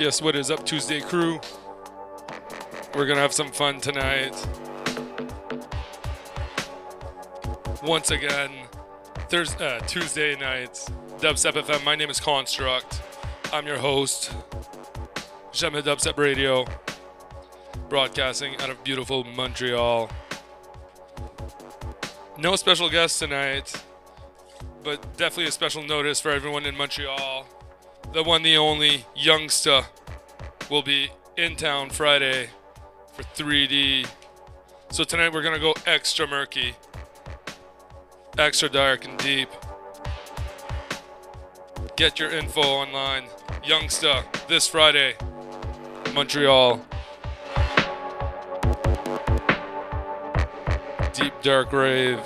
Yes, what is up, Tuesday crew? We're gonna have some fun tonight. Once again, Thursday, uh, Tuesday nights, Dubstep FM. My name is Construct. I'm your host, Jamais Dubstep Radio, broadcasting out of beautiful Montreal. No special guests tonight, but definitely a special notice for everyone in Montreal. The one, the only, Youngsta will be in town Friday for 3D. So tonight we're gonna go extra murky, extra dark and deep. Get your info online. Youngsta this Friday, Montreal. Deep dark rave.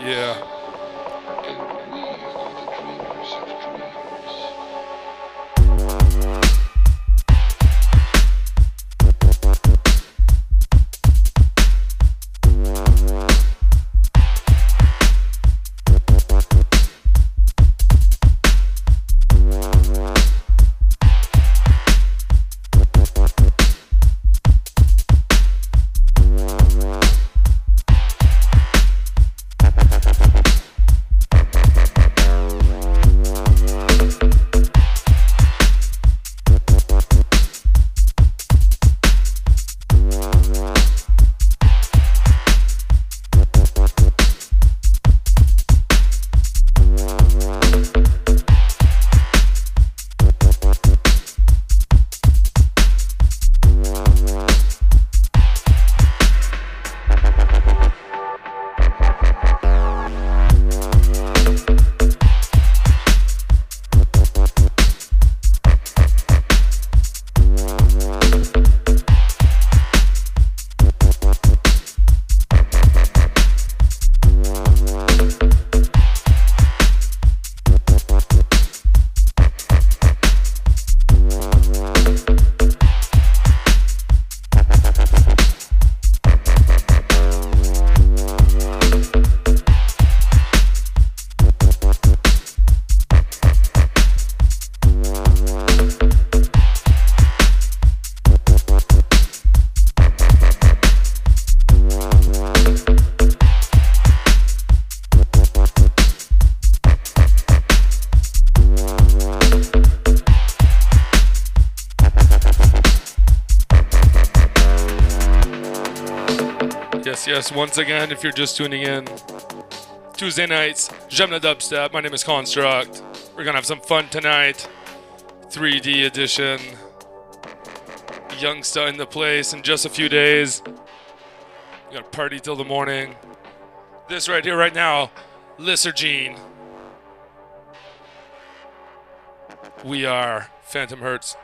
Yeah. Once again, if you're just tuning in, Tuesday nights, Gemna Dubstep. My name is Construct. We're gonna have some fun tonight. 3D edition. Youngsta in the place in just a few days. We got party till the morning. This right here, right now, Lysergene. We are Phantom Hertz.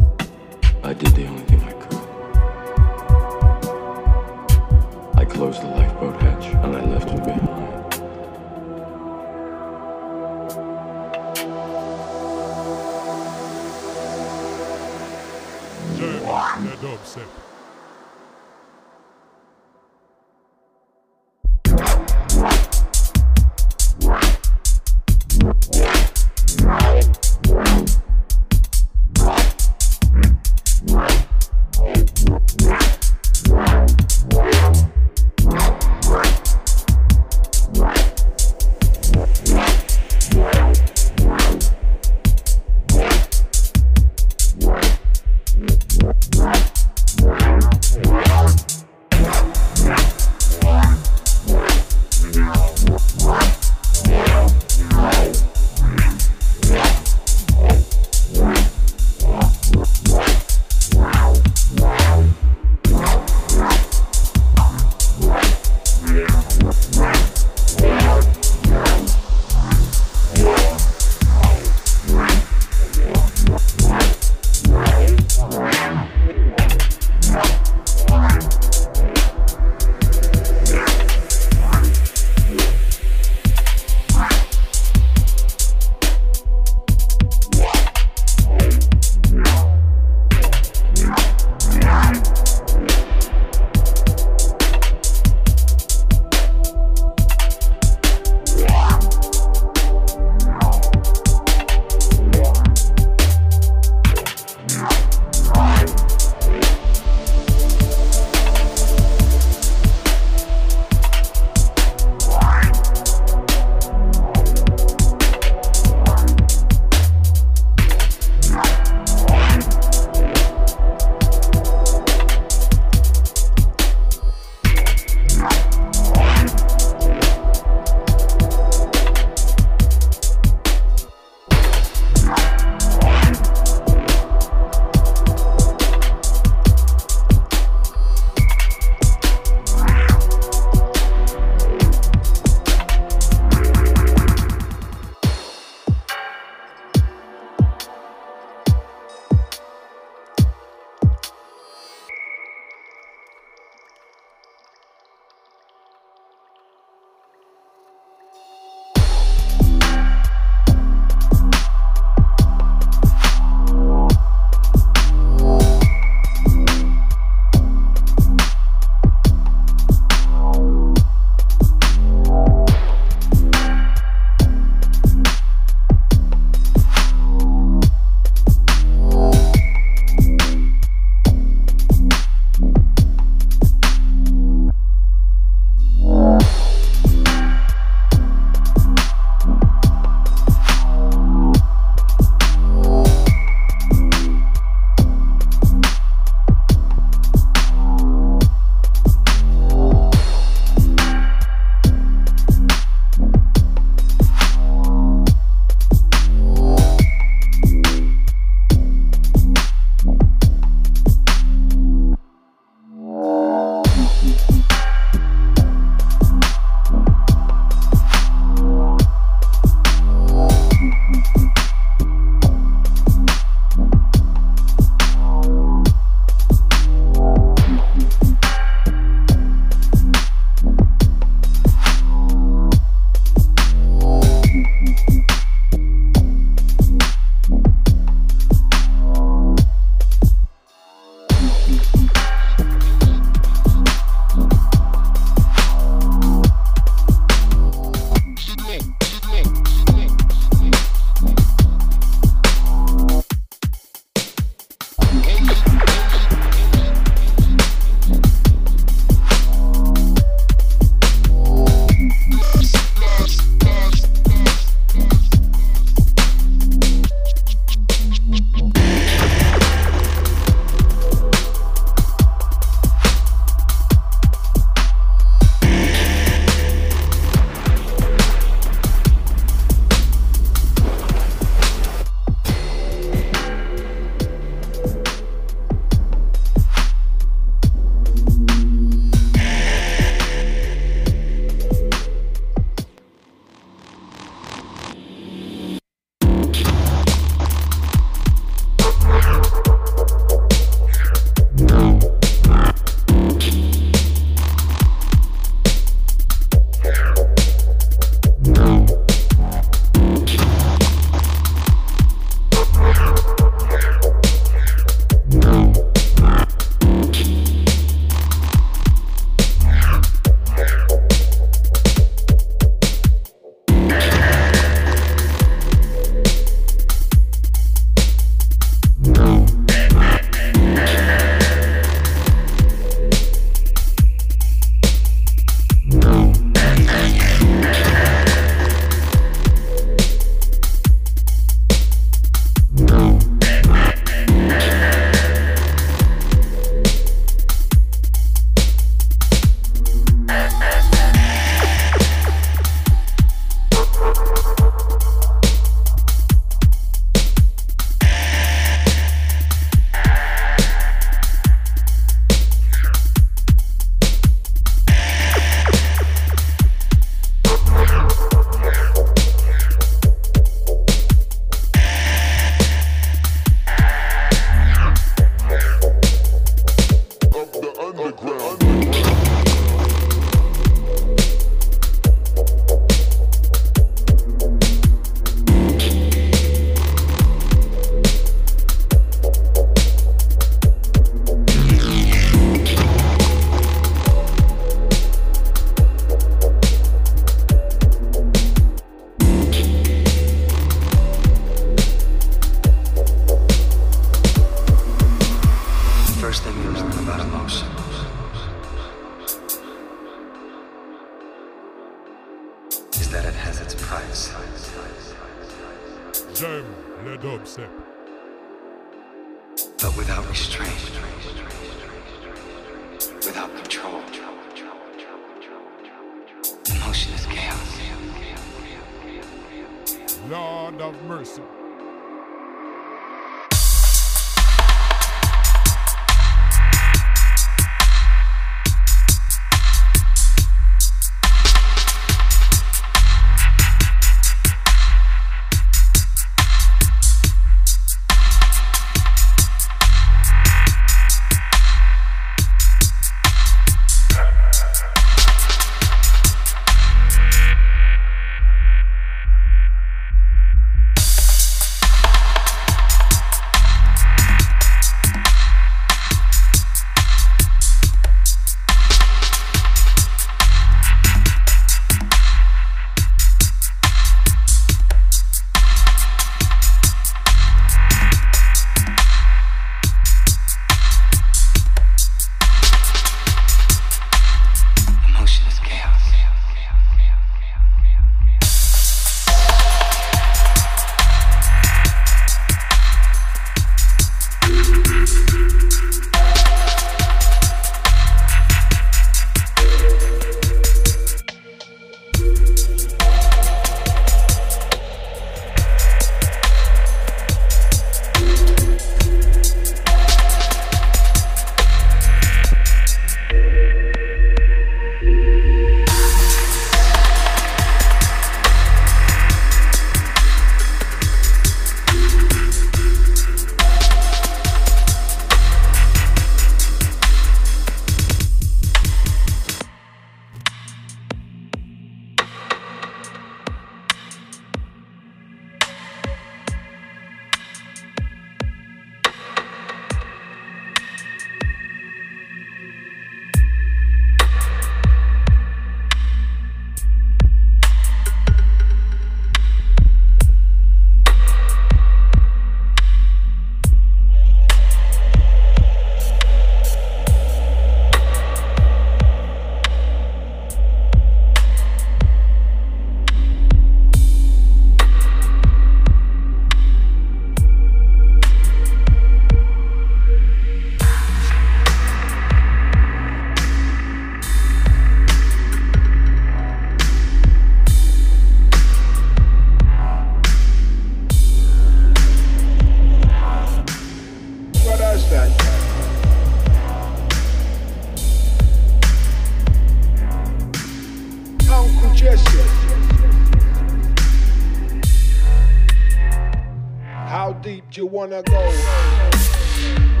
Wanna go.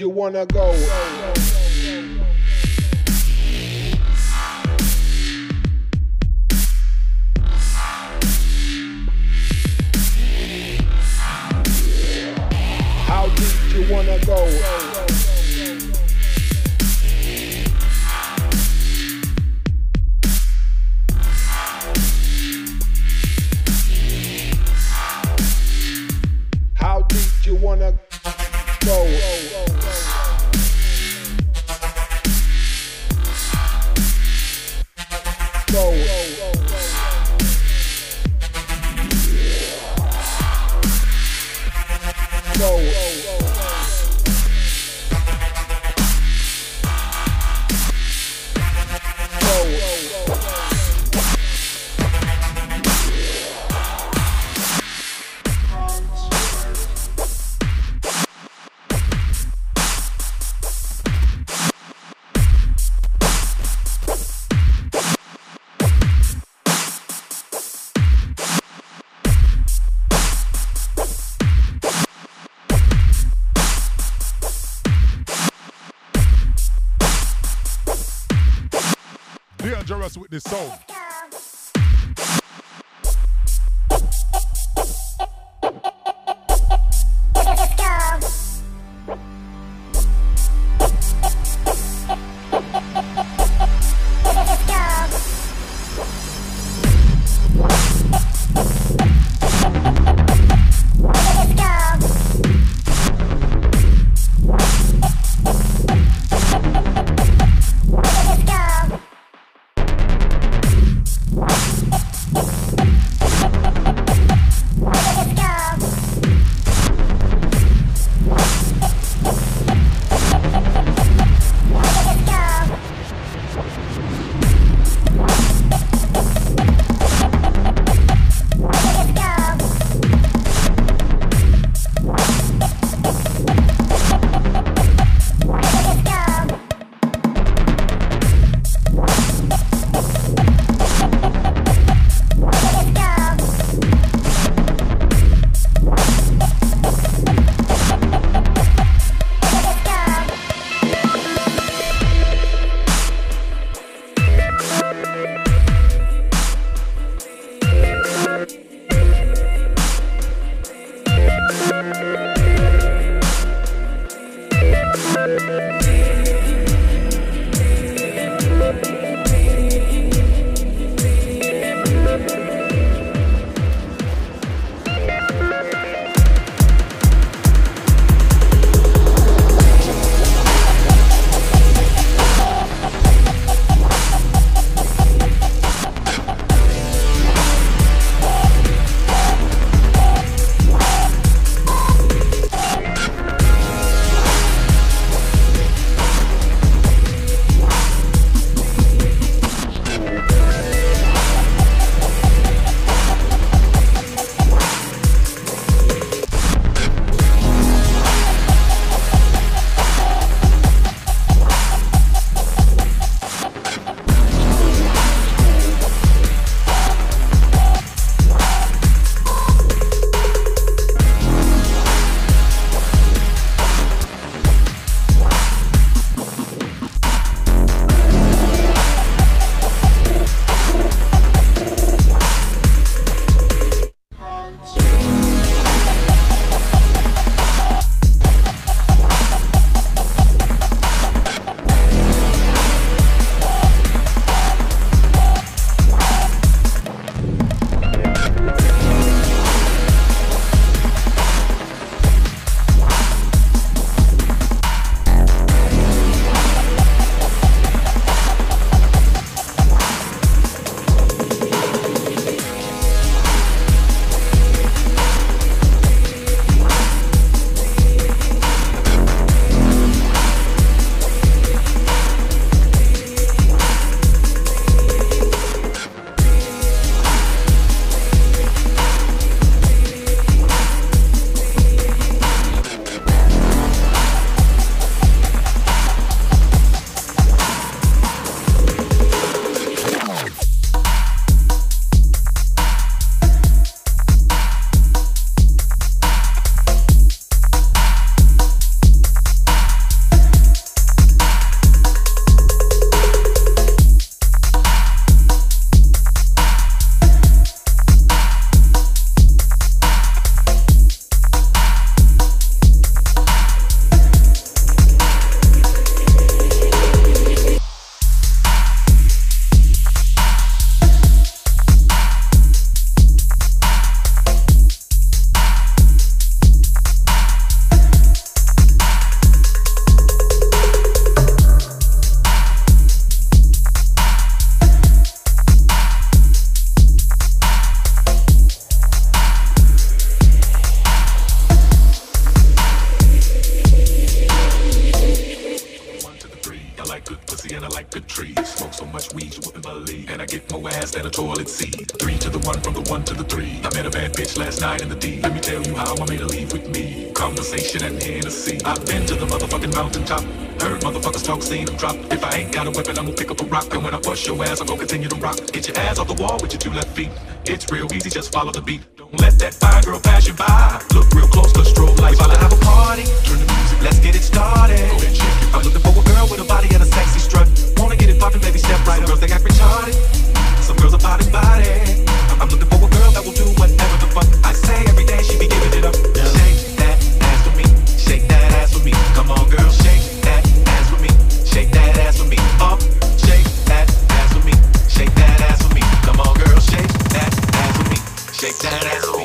You wanna go. Get your ass off the wall with your two left feet. It's real easy, just follow the beat. Don't let that fine girl pass you by. Look real close, cause strobe lights. We about to have a party. Turn the music. Let's get it started. I'm looking for a girl with a body and a sexy strut. Wanna get it poppin', baby, step right up. Girls, they act retarded. Some girls are body body. I'm looking for a girl that will do whatever the fuck I say every day. She be giving it up. Shake that ass for me. Shake that ass for me. Come on, girl, shake that ass for me. Shake that ass for me. Up. sagrado.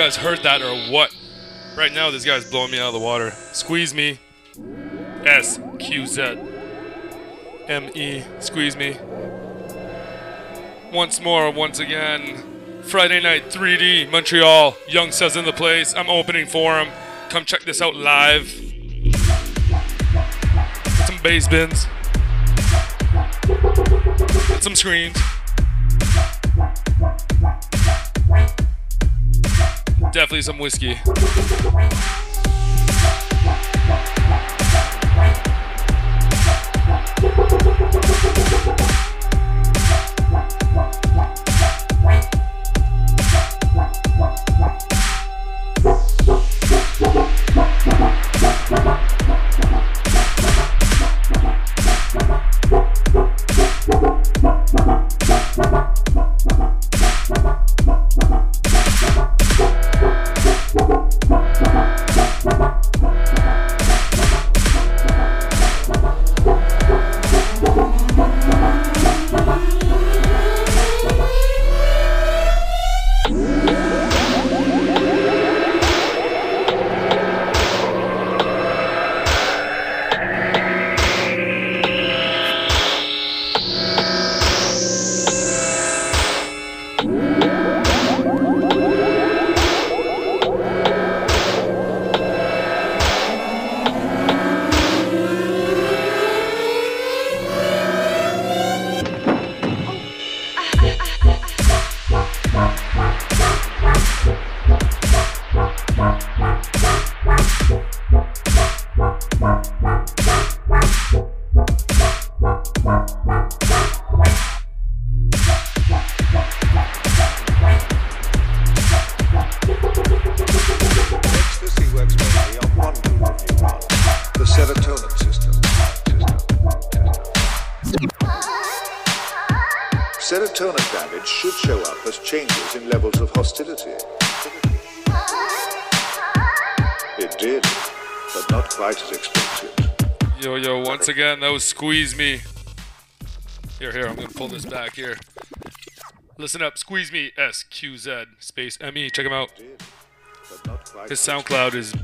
guys heard that or what? Right now, this guy's blowing me out of the water. Squeeze me. S Q Z M E. Squeeze me. Once more, once again. Friday night 3D, Montreal. Youngsta's in the place. I'm opening for him. Come check this out live. Some bass bins. Some screens. Definitely some whiskey. Once again, that was squeeze me. Here, here, I'm gonna pull this back here. Listen up, squeeze me, S Q Z space M E. Check him out. His SoundCloud is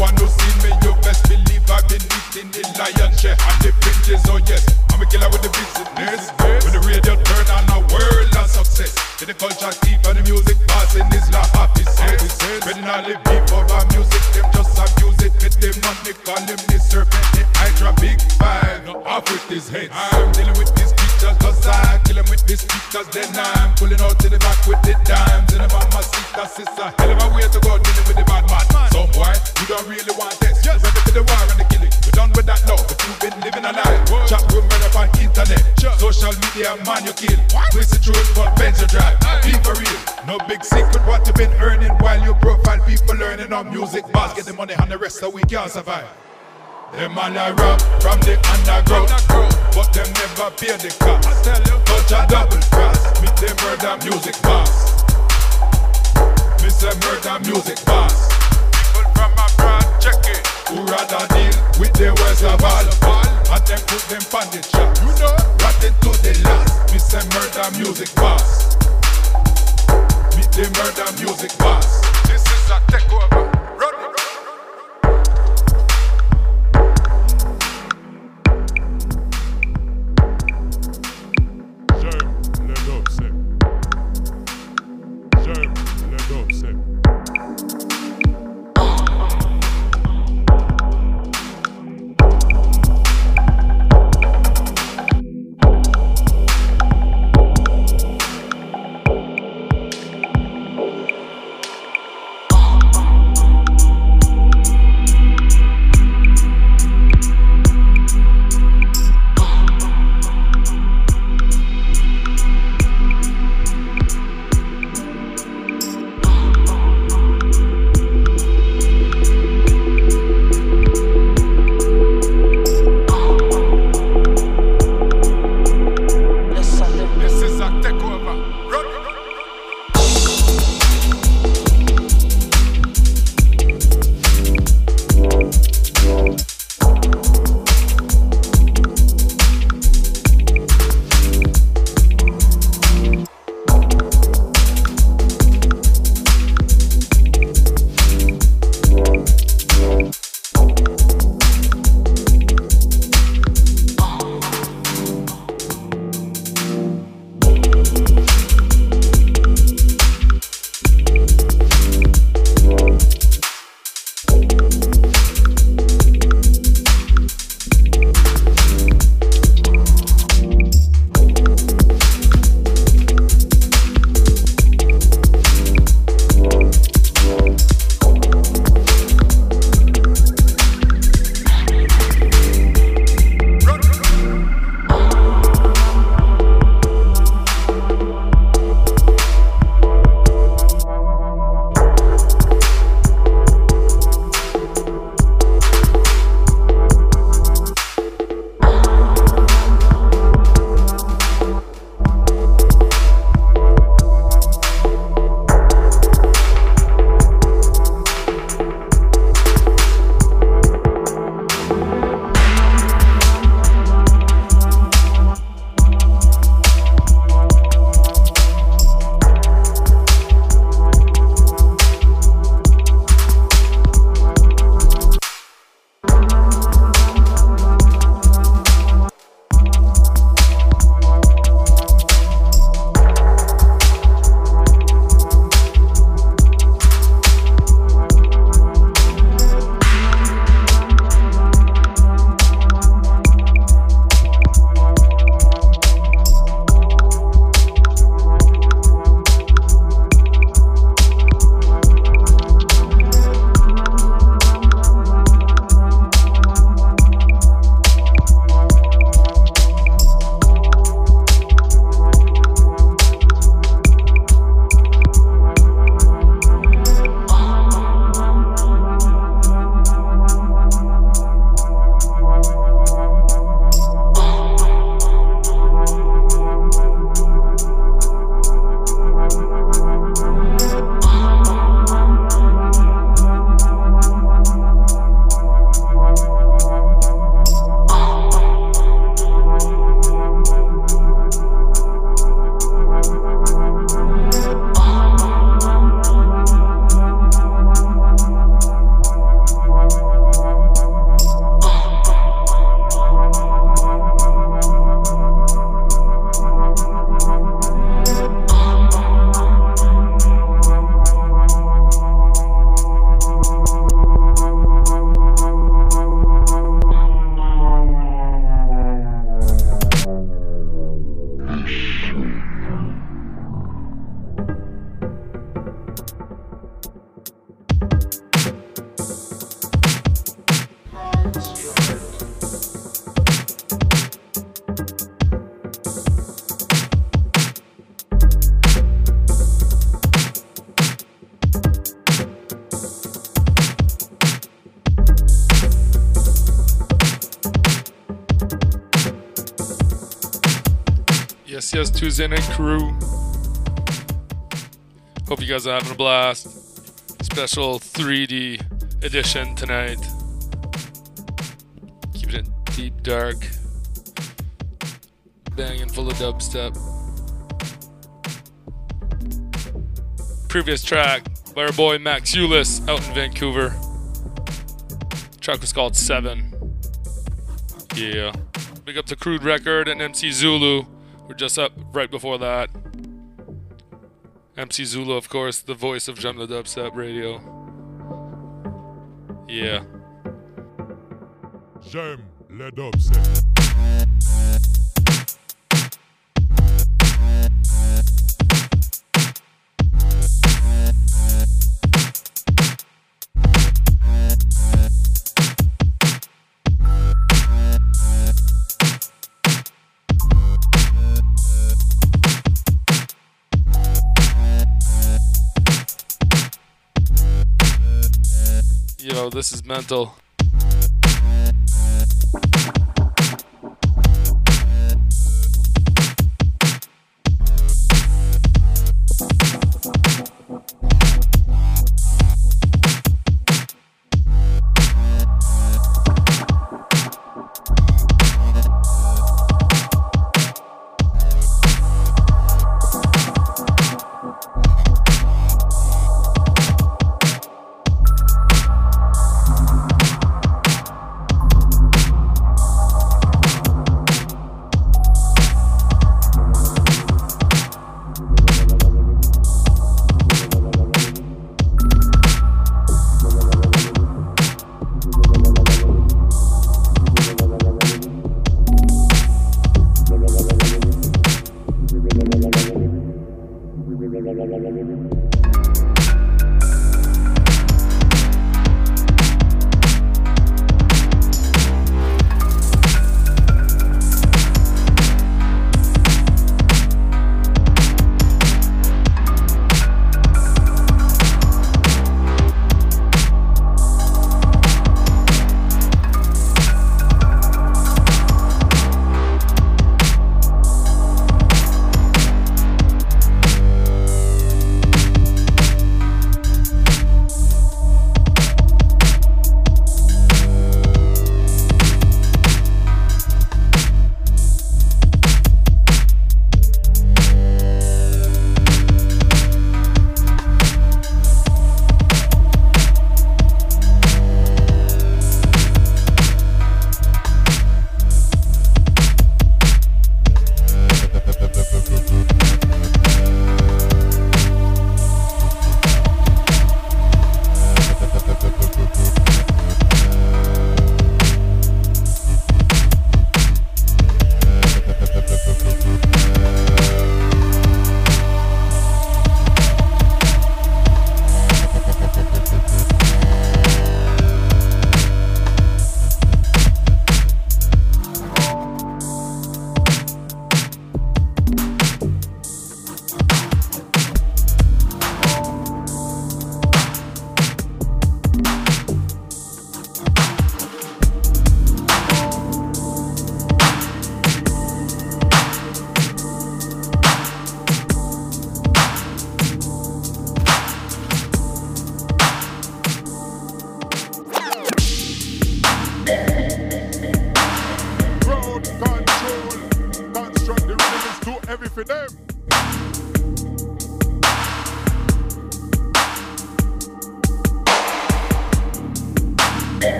Anyone who seen me, you best believe I've been eating the lion share and the fringes. Oh yes, I'm a killer with the business. When the radio turn on, a world of success. In the culture deep and the music passing is la happy says. Spreading all the beef over music, them just abuse it. With them money, call them the serpent, the hydra big five. No off with his head. I'm dealing with these pictures, cause I kill them with these speakers. Then I'm pulling out to the back with the dimes. And the mama sister, sister, hell of a way to go internet. Social media, man, you kill. Twist the truth, but bend your drive. Be for real. No big secret what you've been earning while you profile people learning on music. Boss, get the money and the rest of we can't survive. Them all a rap from the underground, but them never pay the cost. Touch a double cross, meet them murder music boss. Me say murder music boss. People from abroad check it. Who rather deal with the worst of all, and then put them on the track. You know, rotten to the last. Me say murder music boss. Meet the murder music boss. This is a takeover. Tuesday Night Crew. Hope you guys are having a blast. Special 3D edition tonight. Keeping it deep, dark, banging full of dubstep. Previous track by our boy Max Eulis out in Vancouver. track was called Seven. Yeah. Big up to Crude Record and MC Zulu. We're just up right before that. MC Zulu, of course, the voice of Jump the Dubstep Radio. Yeah. J'aime les dubstep. Mental.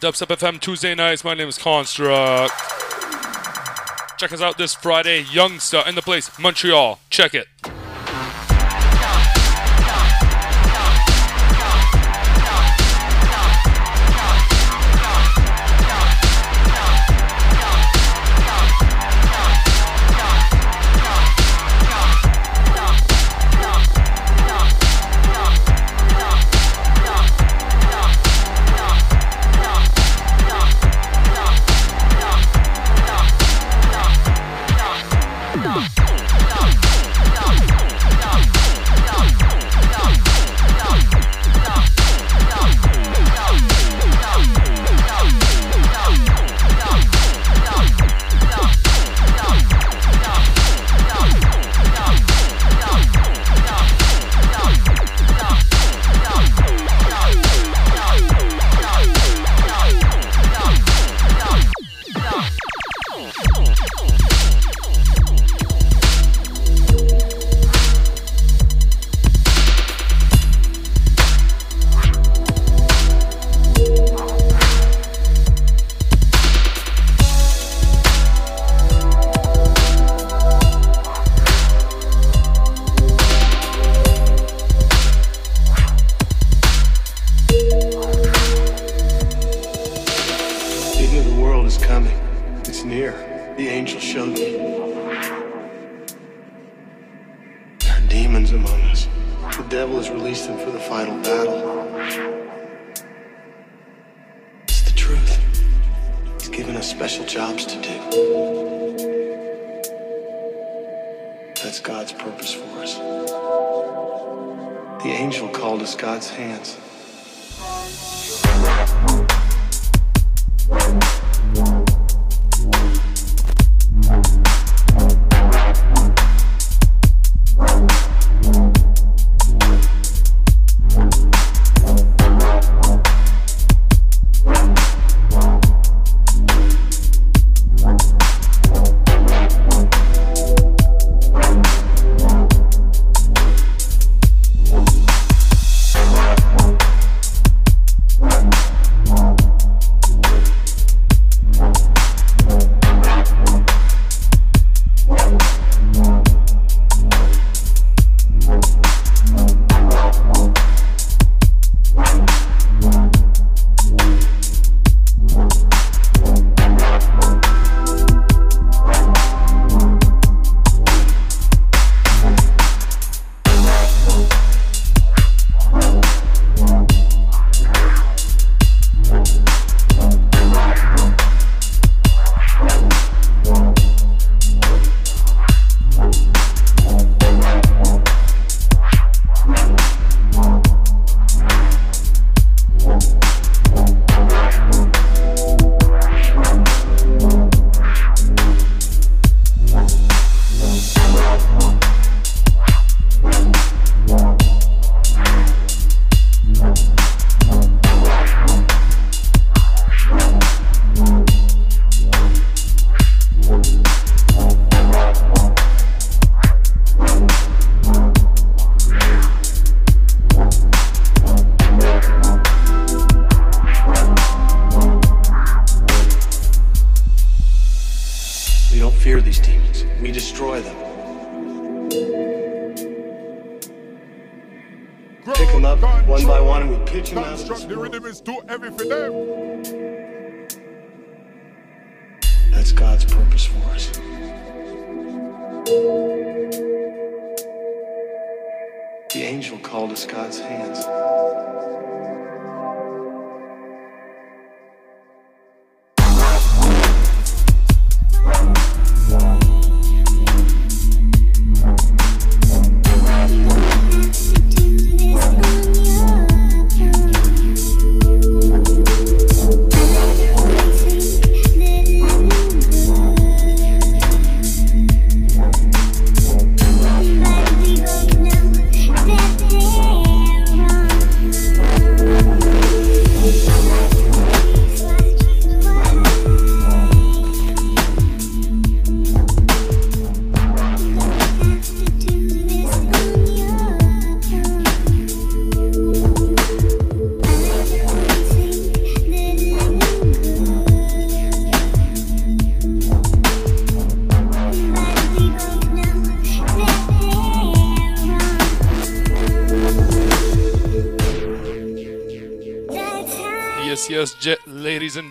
Dubstep FM Tuesday nights. My name is Construct. Check us out this Friday. Youngsta, in the place, Montreal. Check it.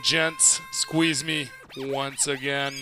Gents, squeeze me once again.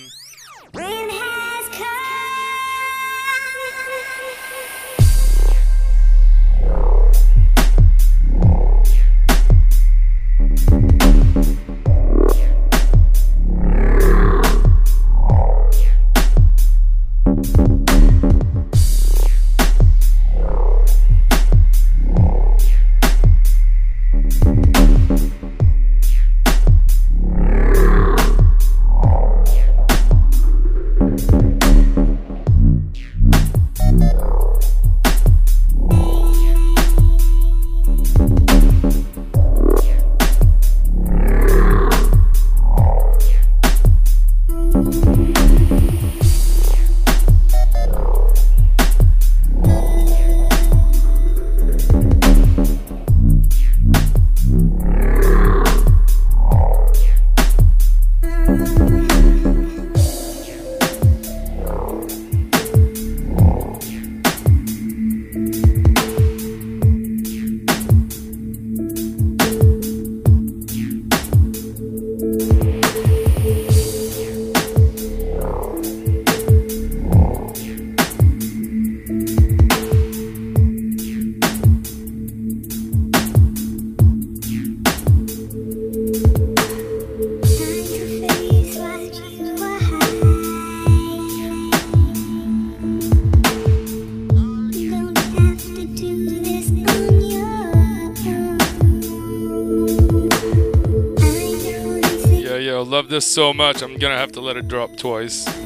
So much, I'm gonna have to let it drop twice. Dangerous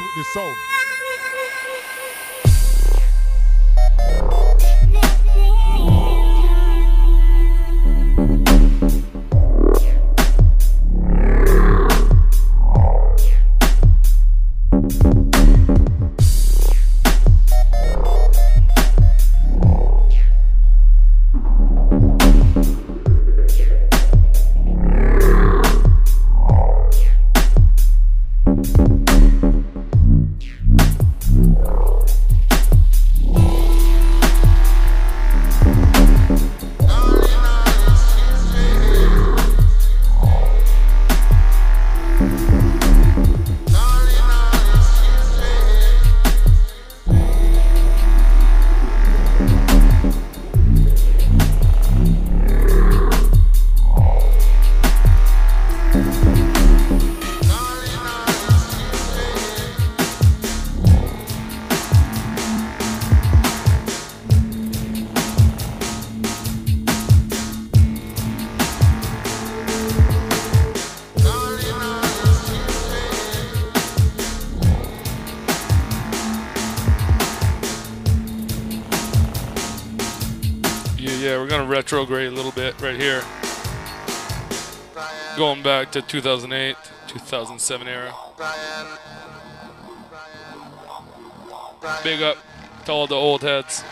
with the sound. Retrograde a little bit right here. Going back to 2008, 2007 era. Big up to all the old heads.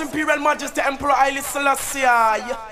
Imperial Majesty Emperor Haile Selassie.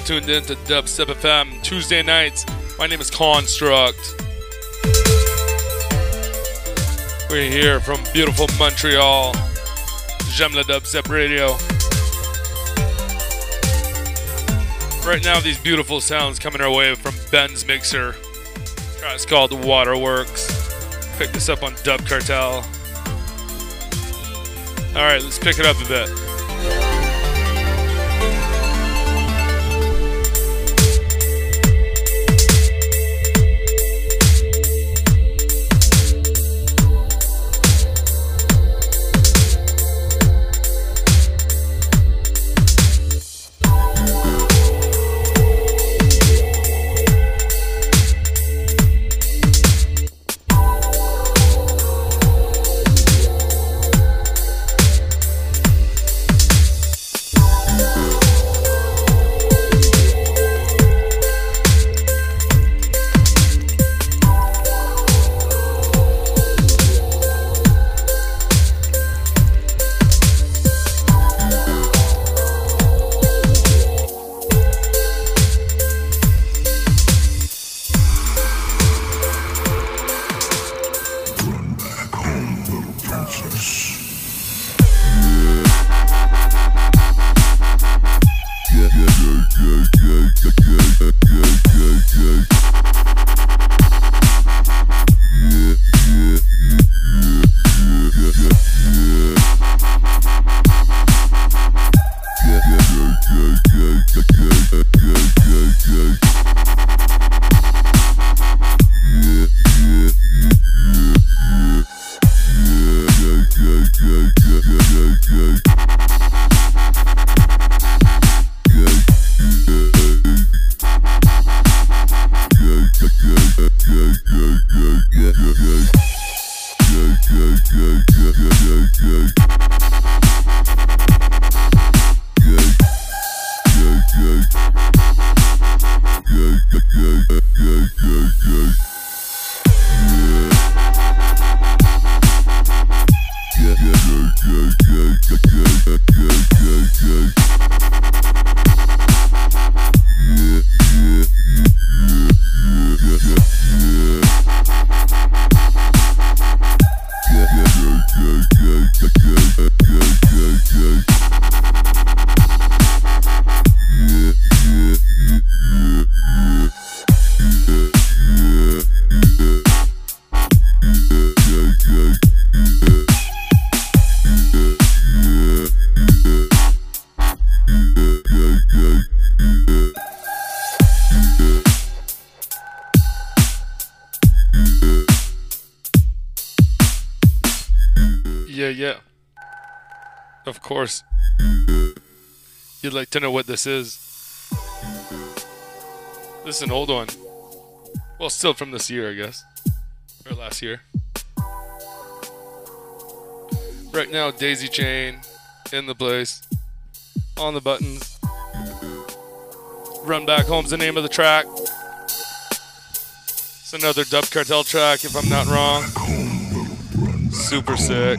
Still tuned in to Dubstep FM Tuesday nights. My name is Construct. We're here from beautiful Montreal. J'aime Dubstep Radio. Right now, these beautiful sounds coming our way from Ben's Mixer. It's called Waterworks. Pick this up on Dub Cartel. All right, let's pick it up a bit. To know what this is. This is an old one. Well, still from this year, I guess. Or last year. Right now, Daisy Chain in the place. On the buttons. Run Back Home's the name of the track. It's another Dub Cartel track, if I'm not wrong. Super sick.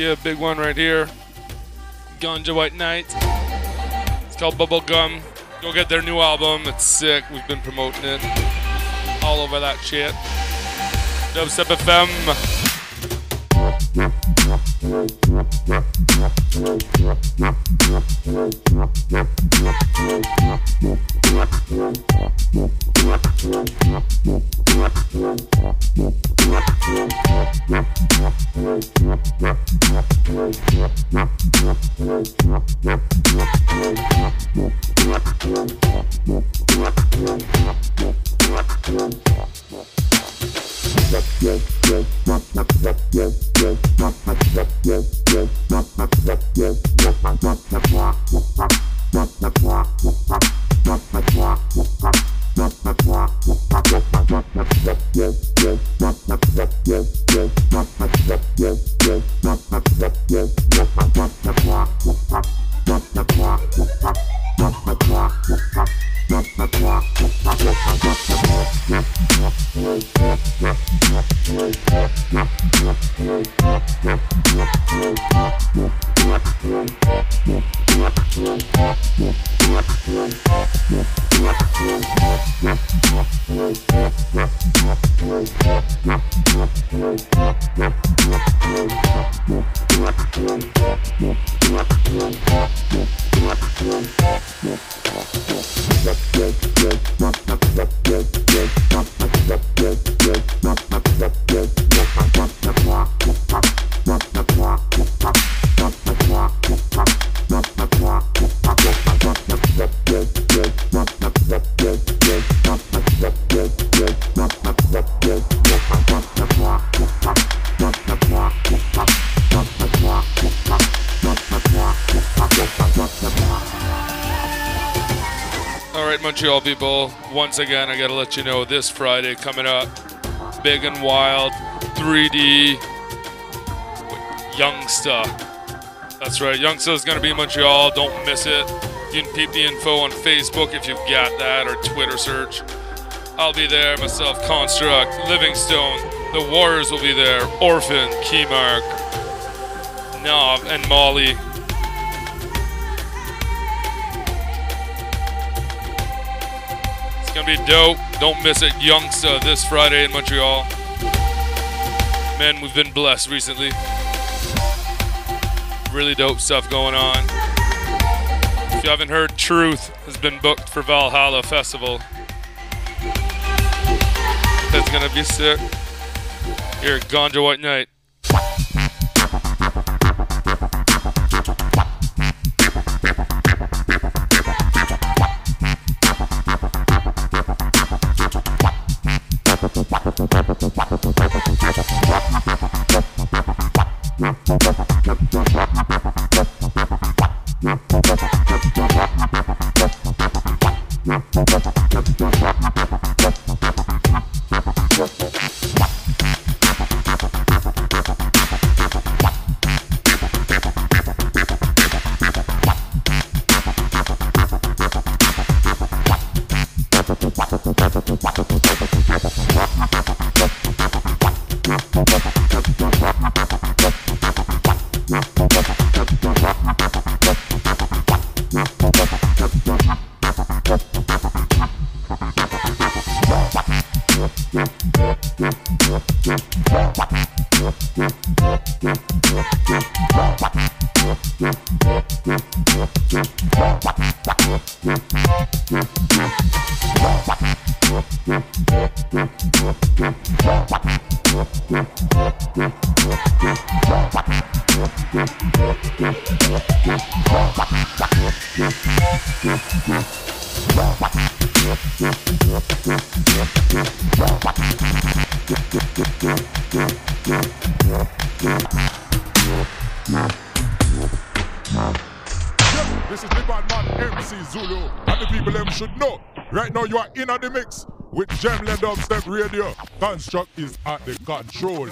Yeah, big one right here. Ganja White Night. It's called Bubblegum. Go get their new album. It's sick. We've been promoting it all over that shit. Dubstep FM. All right, Once again, I gotta let you know this Friday coming up, big and wild, 3D with Youngsta. That's right, Youngsta is gonna be in Montreal. Don't miss it. You can peep the info on Facebook if you've got that, or Twitter search. I'll be there myself. Construct, Livingstone, the Warriors will be there. Orphan, Keymark, Nov, and Molly. Dope. Don't miss it. Youngsta this Friday in Montreal. Man, we've been blessed recently. Really dope stuff going on. If you haven't heard, Truth has been booked for Valhalla Festival. That's gonna be sick. Here Ganja White Night. Dubstep Radio. Construct is at the control.